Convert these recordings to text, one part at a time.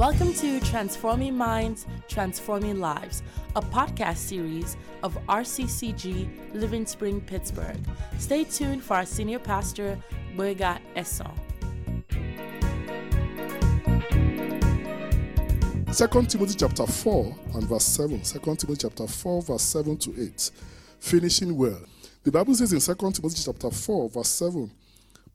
Welcome to Transforming Minds, Transforming Lives, a podcast series of RCCG Living Spring, Pittsburgh. Stay tuned for our senior pastor, Gboyega Esan. Second Timothy chapter 4 and verse 7. Second Timothy chapter 4, verse 7 to 8. Finishing well. The Bible says in Second Timothy chapter 4, verse 7,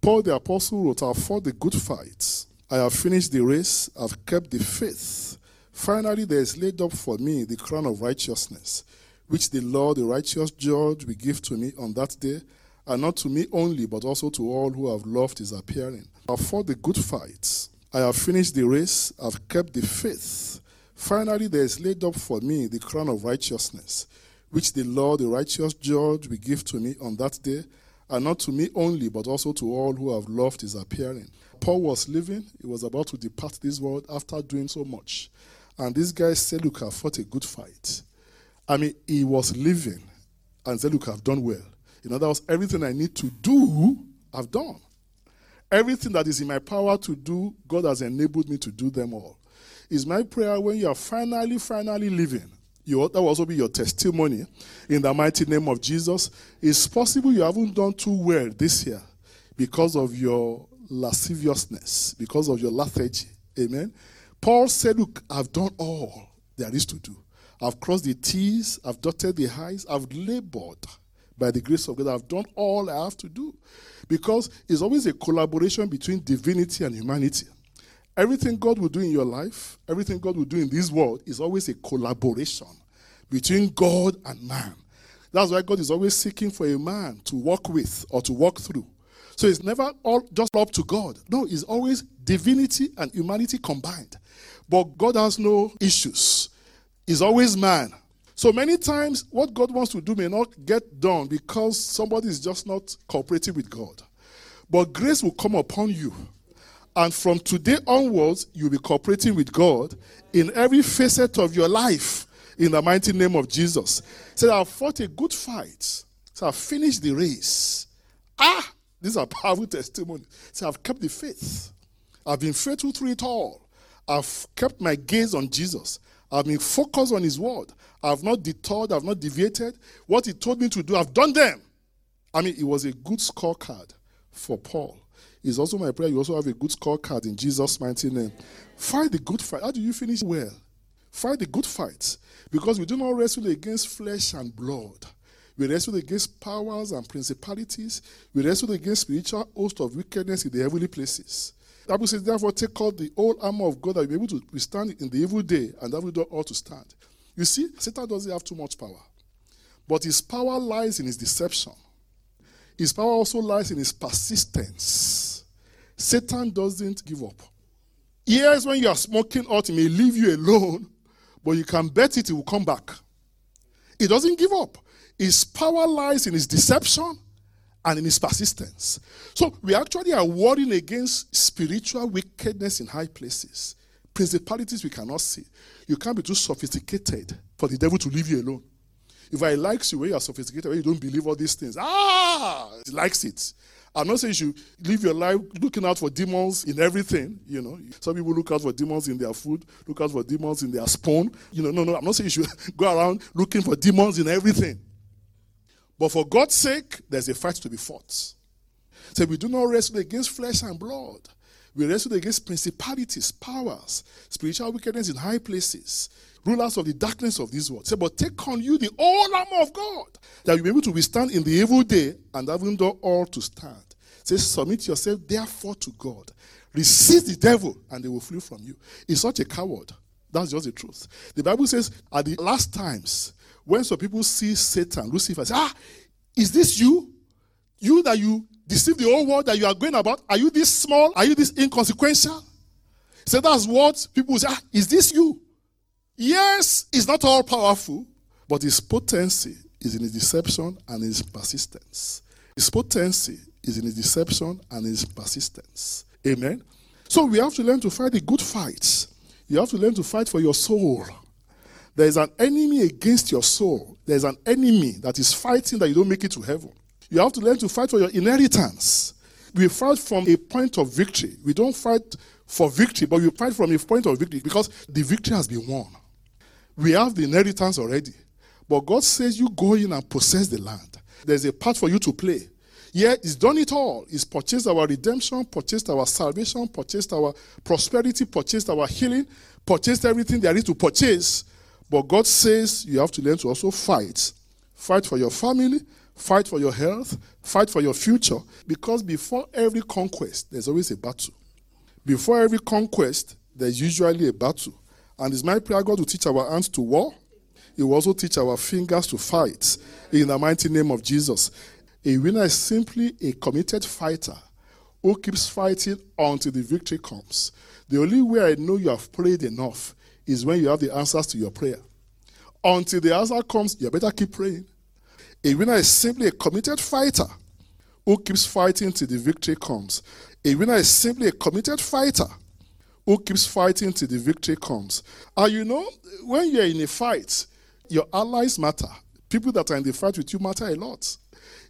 Paul the apostle wrote, I fought the good fight. I have finished the race. I've kept the faith. Finally, there is laid up for me the crown of righteousness, which the Lord, the righteous judge, will give to me on that day, and not to me only, but also to all who have loved his appearing. I fought the good fight. I have finished the race. I've kept the faith. Finally, there is laid up for me the crown of righteousness, which the Lord, the righteous judge, will give to me on that day, and not to me only, but also to all who have loved his appearing. Paul was living, he was about to depart this world after doing so much. And this guy said, Look, I fought a good fight. I mean, he was living and said, Look, I've done well. In other words, everything I need to do, I've done. Everything that is in my power to do, God has enabled me to do them all. Is my prayer when you are finally, finally living, you, that will also be your testimony in the mighty name of Jesus. It's possible you haven't done too well this year because of your lasciviousness, because of your lethargy. Amen. Paul said, Look, I've done all there is to do. I've crossed the T's, I've dotted the I's, I've labored by the grace of God. I've done all I have to do. Because it's always a collaboration between divinity and humanity. Everything God will do in your life, everything God will do in this world is always a collaboration between God and man. That's why God is always seeking for a man to walk with or to walk through. So it's never all just up to God. No, it's always divinity and humanity combined. But God has no issues. He's always man. So many times, what God wants to do may not get done because somebody is just not cooperating with God. But grace will come upon you. And from today onwards, you'll be cooperating with God in every facet of your life in the mighty name of Jesus. Say, I've fought a good fight. So I've finished the race. Ah, these are powerful testimonies. Say, I've kept the faith. I've been faithful through it all. I've kept my gaze on Jesus. I've been focused on His word. I've not I've not deviated. What He told me to do, I've done them. I mean, it was a good scorecard for Paul. It's also my prayer you also have a good scorecard in Jesus' mighty name. Fight the good fight. How do you finish well? Fight the good fight. Because we do not wrestle against flesh and blood. We wrestle against powers and principalities. We wrestle against spiritual hosts of wickedness in the heavenly places. The Bible says, therefore, take out the whole armor of God that you'll be able to withstand in the evil day, and that we do all to stand. You see, Satan doesn't have too much power. But his power lies in his deception. His power also lies in his persistence. Satan doesn't give up. Years when you are smoking out, he may leave you alone, but you can bet it, he will come back. He doesn't give up. His power lies in his deception and in his persistence. So we actually are warring against spiritual wickedness in high places, principalities we cannot see. You can't be too sophisticated for the devil to leave you alone. If I likes you when you are sophisticated, when you don't believe all these things, ah, he likes it. I'm not saying you live your life looking out for demons in everything. You know, some people look out for demons in their food, look out for demons in their spoon. You know, no, no, I'm not saying you should go around looking for demons in everything. But for God's sake, there's a fight to be fought. So we do not wrestle against flesh and blood. We wrestle against principalities, powers, spiritual wickedness in high places, rulers of the darkness of this world. Say, but take on you the whole armor of God, that you'll be able to withstand in the evil day and having done all to stand. Say, submit yourself therefore to God. Resist the devil and they will flee from you. He's such a coward. That's just the truth. The Bible says at the last times, when some people see Satan, Lucifer, say, ah, is this you? You that you deceive the whole world that you are going about? Are you this small? Are you this inconsequential? So that's what people say, ah, is this you? Yes, it's not all powerful, but his potency is in his deception and his persistence. His potency is in his deception and his persistence. Amen. So we have to learn to fight the good fights. You have to learn to fight for your soul. There is an enemy against your soul. There is an enemy that is fighting that you don't make it to heaven. You have to learn to fight for your inheritance. We fight from a point of victory. We don't fight for victory, but we fight from a point of victory because the victory has been won. We have the inheritance already. But God says you go in and possess the land. There's a part for you to play. Yeah, He's done it all. He's purchased our redemption, purchased our salvation, purchased our prosperity, purchased our healing, purchased everything there is to purchase. But God says you have to learn to also fight. Fight for your family, fight for your health, fight for your future. Because before every conquest, there's always a battle. Before every conquest, there's usually a battle. And it's my prayer God will teach our hands to war. He will also teach our fingers to fight in the mighty name of Jesus. A winner is simply a committed fighter who keeps fighting until the victory comes. The only way I know you have prayed enough is when you have the answers to your prayer. Until the answer comes, you better keep praying. A winner is simply a committed fighter who keeps fighting till the victory comes. A winner is simply a committed fighter who keeps fighting till the victory comes. And you know, when you're in a fight, your allies matter. People that are in the fight with you matter a lot.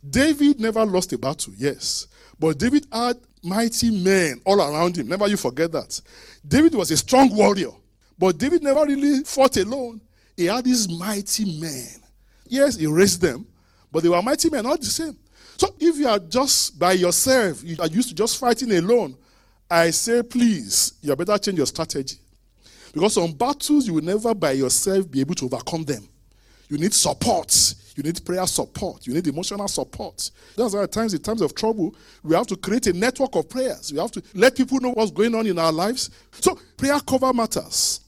David never lost a battle, yes. But David had mighty men all around him. Never you forget that. David was a strong warrior. But David never really fought alone. He had these mighty men. Yes, he raised them, but they were mighty men, not the same. So if you are just by yourself, you are used to just fighting alone, I say, please, you better change your strategy. Because on battles, you will never by yourself be able to overcome them. You need support. You need prayer support. You need emotional support. That's why at times, in times of trouble, we have to create a network of prayers. We have to let people know what's going on in our lives. So prayer cover matters.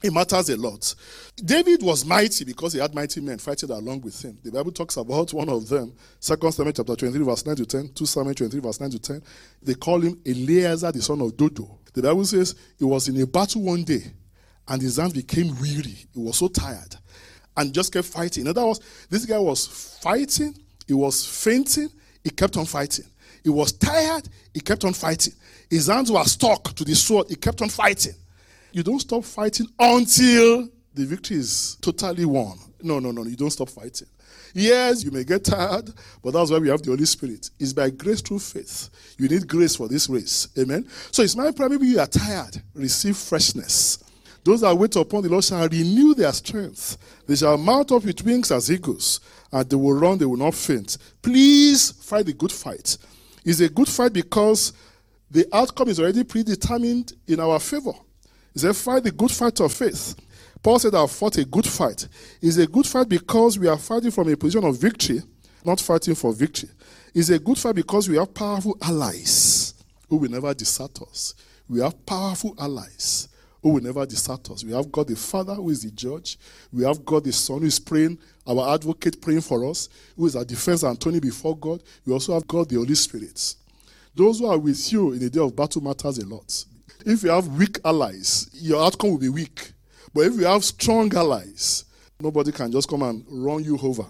It matters a lot. David was mighty because he had mighty men fighting along with him. The Bible talks about one of them, 2 Samuel chapter 23, verse 9 to 10, 2 Samuel 23, verse 9 to 10. They call him Eleazar, the son of Dodo. The Bible says he was in a battle one day and his hands became weary. He was so tired and just kept fighting. In other words, this guy was fighting, he was fainting, he kept on fighting. He was tired, he kept on fighting. His hands were stuck to the sword, he kept on fighting. You don't stop fighting until the victory is totally won. No, no, no, you don't stop fighting. Yes, you may get tired, but that's why we have the Holy Spirit. It's by grace through faith. You need grace for this race. Amen. So it's my prayer. Maybe you are tired. Receive freshness. Those that wait upon the Lord shall renew their strength. They shall mount up with wings as eagles, and they will run, they will not faint. Please fight the good fight. It's a good fight because the outcome is already predetermined in our favor. He said, Fight the good fight of faith. Paul said, I've fought a good fight. It's a good fight because we are fighting from a position of victory, not fighting for victory. It's a good fight because we have powerful allies who will never desert us. We have powerful allies who will never desert us. We have God the Father who is the judge. We have God the Son who is praying, our advocate praying for us, who is our defense attorney before God. We also have God the Holy Spirit. Those who are with you in the day of battle matters a lot. If you have weak allies, your outcome will be weak. But if you have strong allies, nobody can just come and run you over.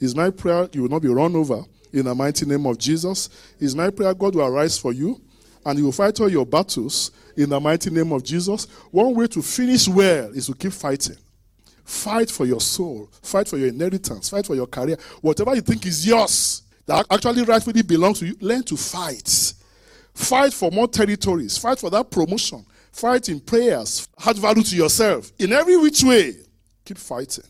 It's my prayer you will not be run over in the mighty name of Jesus. It's my prayer God will arise for you and you will fight all your battles in the mighty name of Jesus. One way to finish well is to keep fighting. Fight for your soul, fight for your inheritance, fight for your career. Whatever you think is yours, that actually rightfully belongs to you, learn to fight. Fight for more territories, fight for that promotion, fight in prayers, add value to yourself. In every which way, keep fighting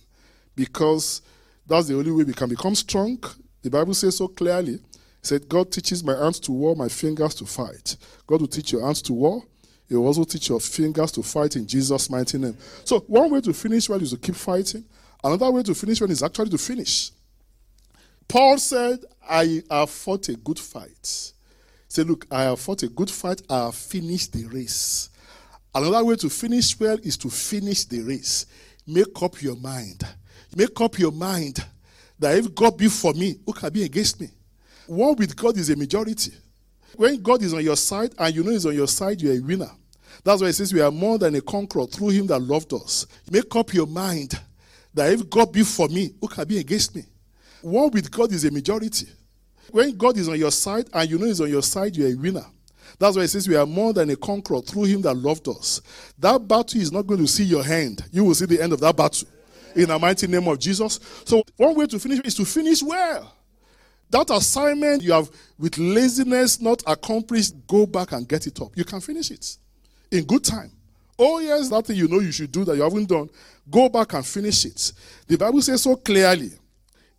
because that's the only way we can become strong. The Bible says so clearly. It said, God teaches my hands to war, my fingers to fight. God will teach your hands to war. He will also teach your fingers to fight in Jesus' mighty name. So, one way to finish well is to keep fighting. Another way to finish well is actually to finish. Paul said, I have fought a good fight. Say, look, I have fought a good fight. I have finished the race. Another way to finish well is to finish the race. Make up your mind. Make up your mind that if God be for me, who can be against me? One with God is a majority. When God is on your side and you know He's on your side, you're a winner. That's why it says we are more than a conqueror through Him that loved us. Make up your mind that if God be for me, who can be against me? One with God is a majority. When God is on your side and you know He's on your side, you're a winner. That's why it says we are more than a conqueror through Him that loved us. That battle is not going to see your hand. You will see the end of that battle in the mighty name of Jesus. So, one way to finish is to finish well. That assignment you have with laziness not accomplished, go back and get it up. You can finish it in good time. Oh, yes, that thing you know you should do that you haven't done, go back and finish it. The Bible says so clearly.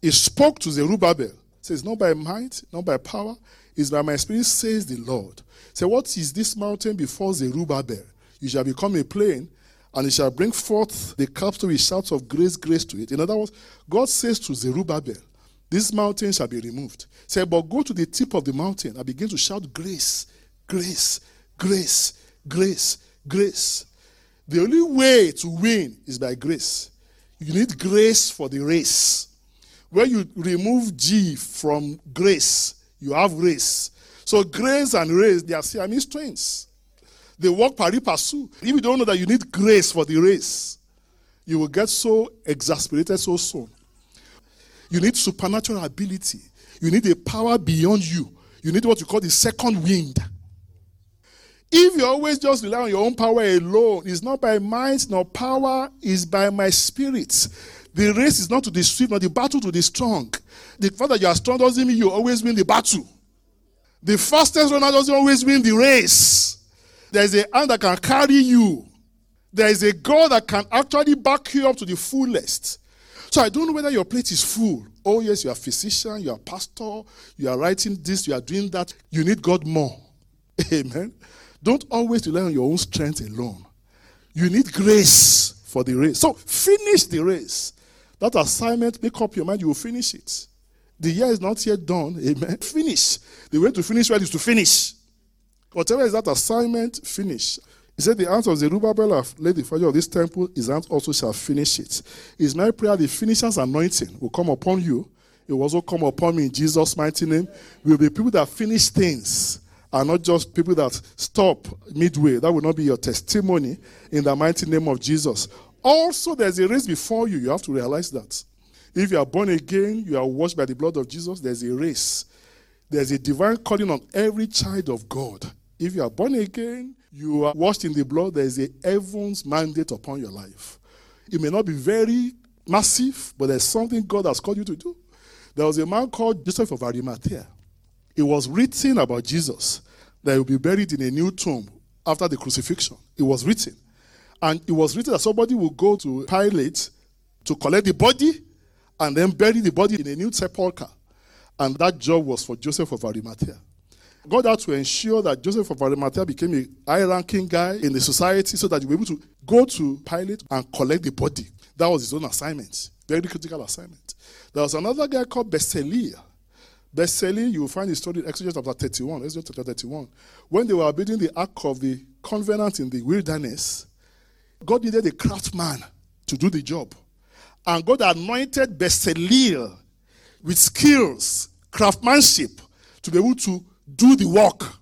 It spoke to Zerubbabel. Says, Not by might, not by power, it's by my spirit, says the Lord. Say, What is this mountain before Zerubbabel? You shall become a plain, and it shall bring forth the capstone with shouts of grace, grace to it. In other words, God says to Zerubbabel, This mountain shall be removed. Say, But go to the tip of the mountain and begin to shout grace, grace, grace, grace, grace. The only way to win is by grace. You need grace for the race. When you remove G from grace, you have race. So grace and race, they are Siamese twins. They walk pari passu. If you don't know that you need grace for the race, you will get so exasperated so soon. You need supernatural ability. You need a power beyond you. You need what you call the second wind. If you always just rely on your own power alone, it's not by might nor power, it's by my spirit. The race is not to the swift, nor the battle to the strong. The fact that you are strong doesn't mean you always win the battle. The fastest runner doesn't always win the race. There's a hand that can carry you. There is a God that can actually back you up to the fullest. So I don't know whether your plate is full. Oh, yes, you are a physician, you are a pastor, you are writing this, you are doing that. You need God more. Amen. Don't always rely on your own strength alone. You need grace for the race. So finish the race. That assignment, make up your mind, you will finish it. The year is not yet done. Amen. Finish. The way to finish well is to finish. Whatever is that assignment, finish. He said, The hands of Zerubbabel have laid the fire of this temple, his hands also shall finish it. It's my prayer the finisher's anointing will come upon you. It will also come upon me in Jesus' mighty name. We will be people that finish things are not just people that stop midway. That will not be your testimony in the mighty name of Jesus. Also, there's a race before you. You have to realize that. If you are born again, you are washed by the blood of Jesus, there's a race. There's a divine calling on every child of God. If you are born again, you are washed in the blood, there's a heaven's mandate upon your life. It may not be very massive, but there's something God has called you to do. There was a man called Joseph of Arimathea. It was written about Jesus that he will be buried in a new tomb after the crucifixion. It was written. And it was written that somebody would go to Pilate to collect the body and then bury the body in a new sepulchre. And that job was for Joseph of Arimathea. God had to ensure that Joseph of Arimathea became a high ranking guy in the society so that he be able to go to Pilate and collect the body. That was his own assignment, very critical assignment. There was another guy called Bezalel. Bezalel, you will find the story in Exodus chapter 31. Exodus chapter 31. When they were building the ark of the covenant in the wilderness, God needed a craftsman to do the job. And God anointed Bezalel with skills, craftsmanship, to be able to do the work.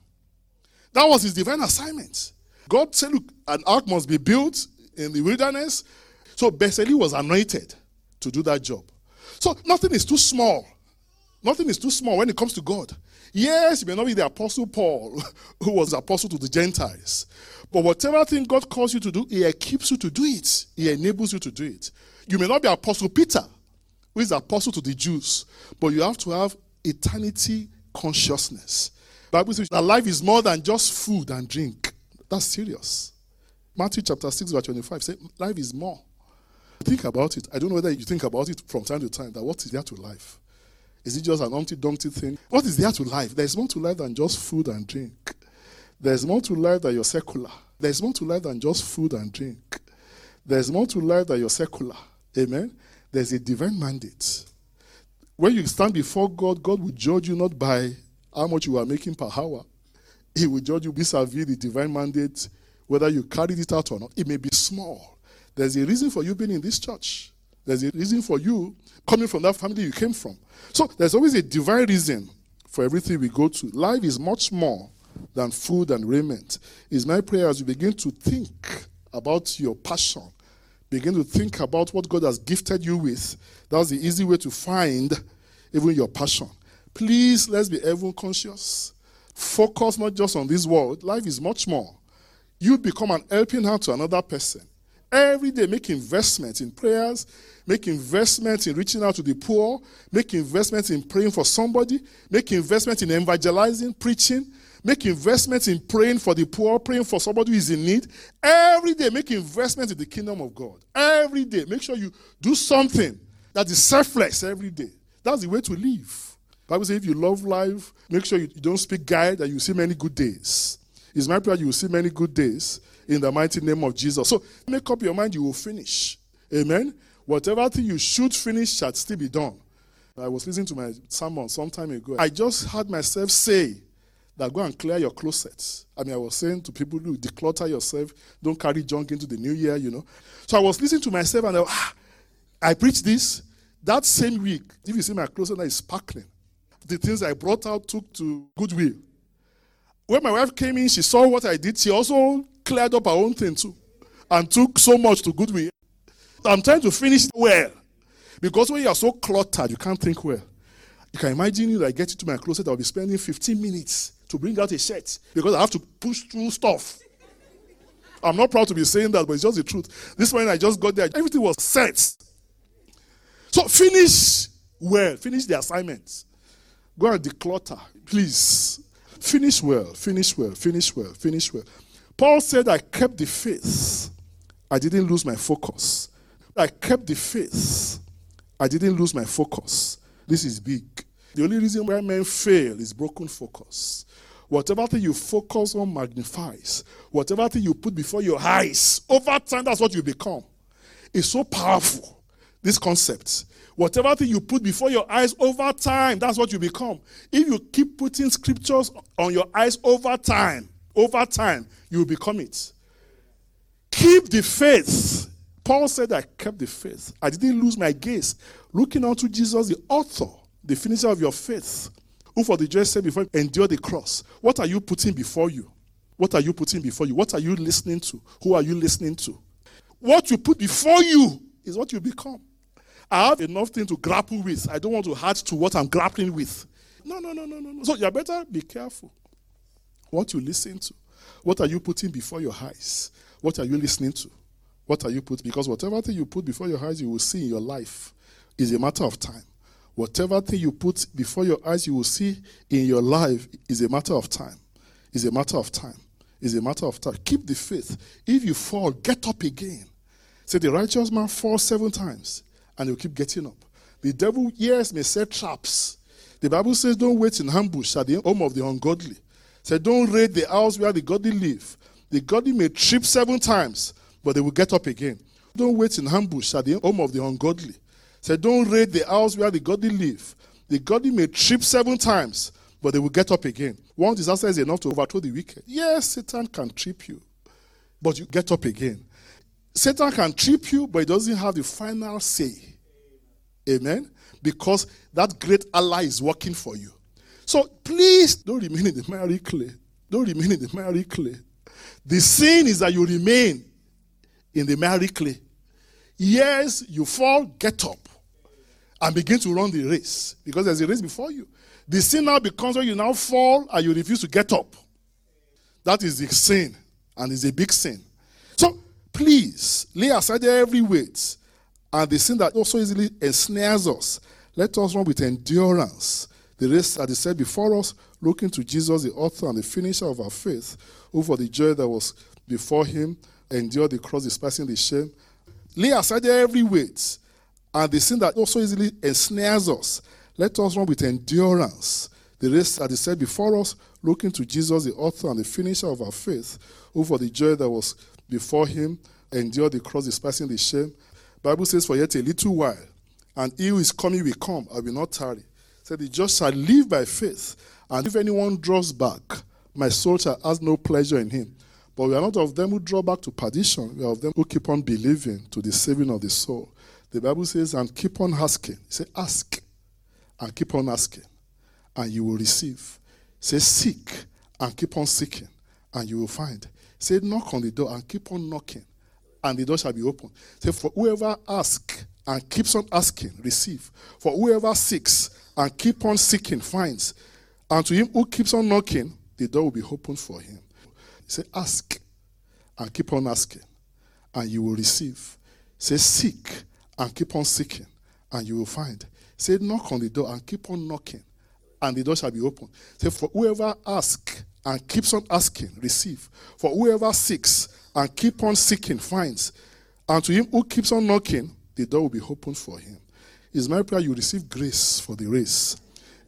That was his divine assignment. God said, Look, an ark must be built in the wilderness. So Bezalel was anointed to do that job. So nothing is too small. Nothing is too small when it comes to God. Yes, you may not be the apostle Paul, who was apostle to the Gentiles. But whatever thing God calls you to do, He equips you to do it. He enables you to do it. You may not be Apostle Peter, who is apostle to the Jews, but you have to have eternity consciousness. Bible says that life is more than just food and drink. That's serious. Matthew chapter 6, verse 25 says life is more. Think about it. I don't know whether you think about it from time to time that what is there to life? Is it just an Humpty Dumpty thing? What is there to life? There's more to life than just food and drink. There's more to life than your secular. There's more to life than just food and drink. There's more to life than your secular. Amen. There's a divine mandate. When you stand before God, God will judge you not by how much you are making per hour. He will judge you vis-a-vis the divine mandate, whether you carried it out or not. It may be small. There's a reason for you being in this church. There's a reason for you coming from that family you came from. So there's always a divine reason for everything we go to. Life is much more than food and raiment. It's my prayer as you begin to think about your passion, begin to think about what God has gifted you with. That's the easy way to find even your passion. Please, let's be heaven conscious. Focus not just on this world. Life is much more. You become an helping hand to another person. Every day, make investments in prayers, make investments in reaching out to the poor, make investments in praying for somebody, make investments in evangelizing, preaching, make investments in praying for the poor, praying for somebody who is in need. Every day, make investments in the kingdom of God. Every day, make sure you do something that is selfless every day. That's the way to live. Bible says if you love life, make sure you don't speak guide that you see many good days. It's my prayer you will see many good days in the mighty name of Jesus. So make up your mind you will finish. Amen. Whatever thing you should finish shall still be done. I was listening to my sermon some time ago. I just heard myself say that go and clear your closet. I mean, I was saying to people who declutter yourself, don't carry junk into the new year, you know. So I was listening to myself and I, ah, I preached this. That same week, if you see my closet now is sparkling. The things I brought out took to Goodwill. When my wife came in, she saw what I did. She also cleared up our own thing too and took so much to Goodwill. I'm trying to finish well. Because when you are so cluttered, you can't think well. You can imagine you I get into my closet, I'll be spending 15 minutes to bring out a shirt because I have to push through stuff. I'm not proud to be saying that, but it's just the truth. This morning I just got there, everything was set. So finish well, finish the assignments. Go and declutter, please. Finish well, finish well, finish well, finish well. Paul said, I kept the faith. I didn't lose my focus. I kept the faith. I didn't lose my focus. This is big. The only reason why men fail is broken focus. Whatever thing you focus on magnifies. Whatever thing you put before your eyes, over time, that's what you become. It's so powerful, this concept. Whatever thing you put before your eyes over time, that's what you become. If you keep putting scriptures on your eyes over time, over time, you will become it. Keep the faith. Paul said, I kept the faith. I didn't lose my gaze. Looking unto Jesus, the author, the finisher of your faith, who for the joy said before endure the cross. What are you putting before you? What are you putting before you? What are you listening to? Who are you listening to? What you put before you is what you become. I have enough thing to grapple with. I don't want to add to what I'm grappling with. No, no, no, no, no, no. So you better be careful what you listen to. What are you putting before your eyes? What are you listening to? What are you putting? Because whatever thing you put before your eyes, you will see in your life is a matter of time. Whatever thing you put before your eyes, you will see in your life is a matter of time. Is a matter of time. Is a matter of time. Keep the faith. If you fall, get up again. Say the righteous man falls seven times and you keep getting up. The devil, yes, may set traps. The Bible says, don't wait in ambush at the home of the ungodly. Say, don't raid the house where the godly live. The godly may trip seven times, but they will get up again. Don't wait in ambush at the home of the ungodly. Say, don't raid the house where the godly live. The godly may trip seven times, but they will get up again. One disaster is enough to overthrow the wicked. Yes, Satan can trip you, but you get up again. Satan can trip you, but he doesn't have the final say. Amen. Because that great ally is working for you. So please don't remain in the miry clay. Don't remain in the miry clay. The sin is that you remain in the miry clay. Yes, you fall, get up and begin to run the race because there's a race before you. The sin now becomes when you now fall and you refuse to get up. That is the sin, and it's a big sin. So please lay aside every weight and the sin that also easily ensnares us. Let us run with endurance the race that is set before us, looking to Jesus, the author and the finisher of our faith, who for the joy that was before him endured the cross, despising the shame. Lay aside every weight and the sin that also easily ensnares us. Let us run with endurance the race that is set before us, looking to Jesus, the author and the finisher of our faith, who for the joy that was before him endured the cross, despising the shame. Bible says, For yet a little while, and he who is coming will come, I will not tarry. Said, The just shall live by faith, and if anyone draws back, my soul shall have no pleasure in him. But we are not of them who draw back to perdition, we are of them who keep on believing to the saving of the soul. The Bible says, and keep on asking. Say, ask, and keep on asking, and you will receive. Say, seek, and keep on seeking, and you will find. Say, knock on the door, and keep on knocking, and the door shall be opened. Say, for whoever asks and keeps on asking, receive. For whoever seeks and keep on seeking, finds. And to him who keeps on knocking, the door will be opened for him. Say, ask and keep on asking, and you will receive. Say, seek and keep on seeking, and you will find. Say, knock on the door and keep on knocking, and the door shall be opened. Say, for whoever asks and keeps on asking, receive. For whoever seeks and keep on seeking, finds. And to him who keeps on knocking, the door will be opened for him. Is my prayer you receive grace for the race.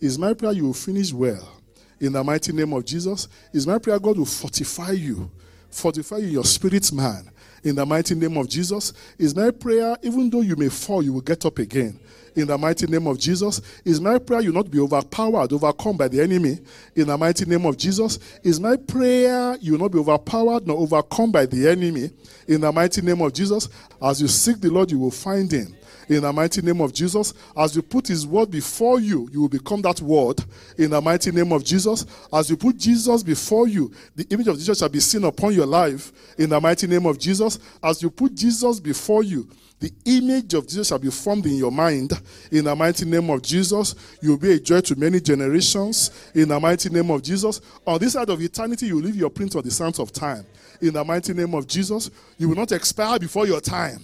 Is my prayer you will finish well. In the mighty name of Jesus. Is my prayer God will fortify you. Fortify you, your spirit man. In the mighty name of Jesus. Is my prayer, even though you may fall, you will get up again in the mighty name of Jesus. Is my prayer you will not be overpowered, overcome by the enemy in the mighty name of Jesus. Is my prayer you will not be overpowered nor overcome by the enemy in the mighty name of Jesus. As you seek the Lord, you will find him in the mighty name of Jesus. As you put his word before you, you will become that word in the mighty name of Jesus. As you put Jesus before you, the image of Jesus shall be seen upon your life in the mighty name of Jesus. As you put Jesus before you, the image of Jesus shall be formed in your mind. In the mighty name of Jesus, you will be a joy to many generations. In the mighty name of Jesus, on this side of eternity, you will leave your print on the sands of time. In the mighty name of Jesus, you will not expire before your time.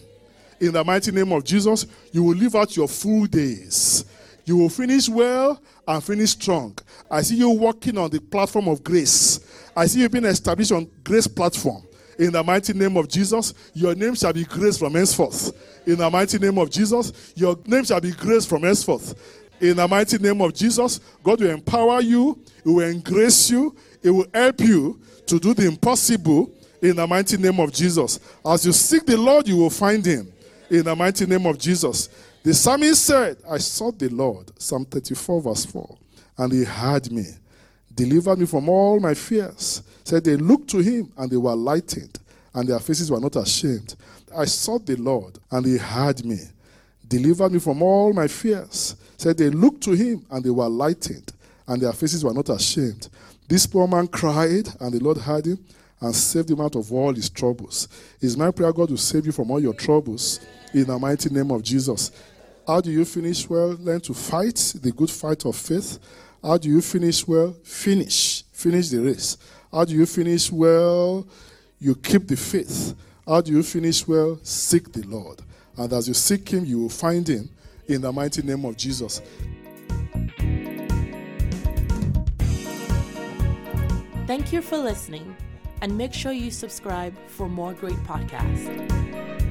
In the mighty name of Jesus, you will live out your full days. You will finish well and finish strong. I see you walking on the platform of grace. I see you being established on grace platform. In the mighty name of Jesus, your name shall be grace from henceforth. In the mighty name of Jesus, your name shall be grace from henceforth. In the mighty name of Jesus, God will empower you, He will engrace you, He will help you to do the impossible in the mighty name of Jesus. As you seek the Lord, you will find Him in the mighty name of Jesus. The psalmist said, I sought the Lord, Psalm 34, verse 4, and He heard me delivered me from all my fears. Said they looked to him and they were lightened, and their faces were not ashamed. I sought the Lord, and he heard me, delivered me from all my fears. Said they looked to him and they were lightened, and their faces were not ashamed. This poor man cried, and the Lord heard him and saved him out of all his troubles. Is my prayer God will save you from all your troubles in the mighty name of Jesus. How do you finish well? Learn to fight the good fight of faith how do you finish well? Finish. Finish the race. How do you finish well? You keep the faith. How do you finish well? Seek the Lord. And as you seek Him, you will find Him in the mighty name of Jesus. Thank you for listening, and make sure you subscribe for more great podcasts.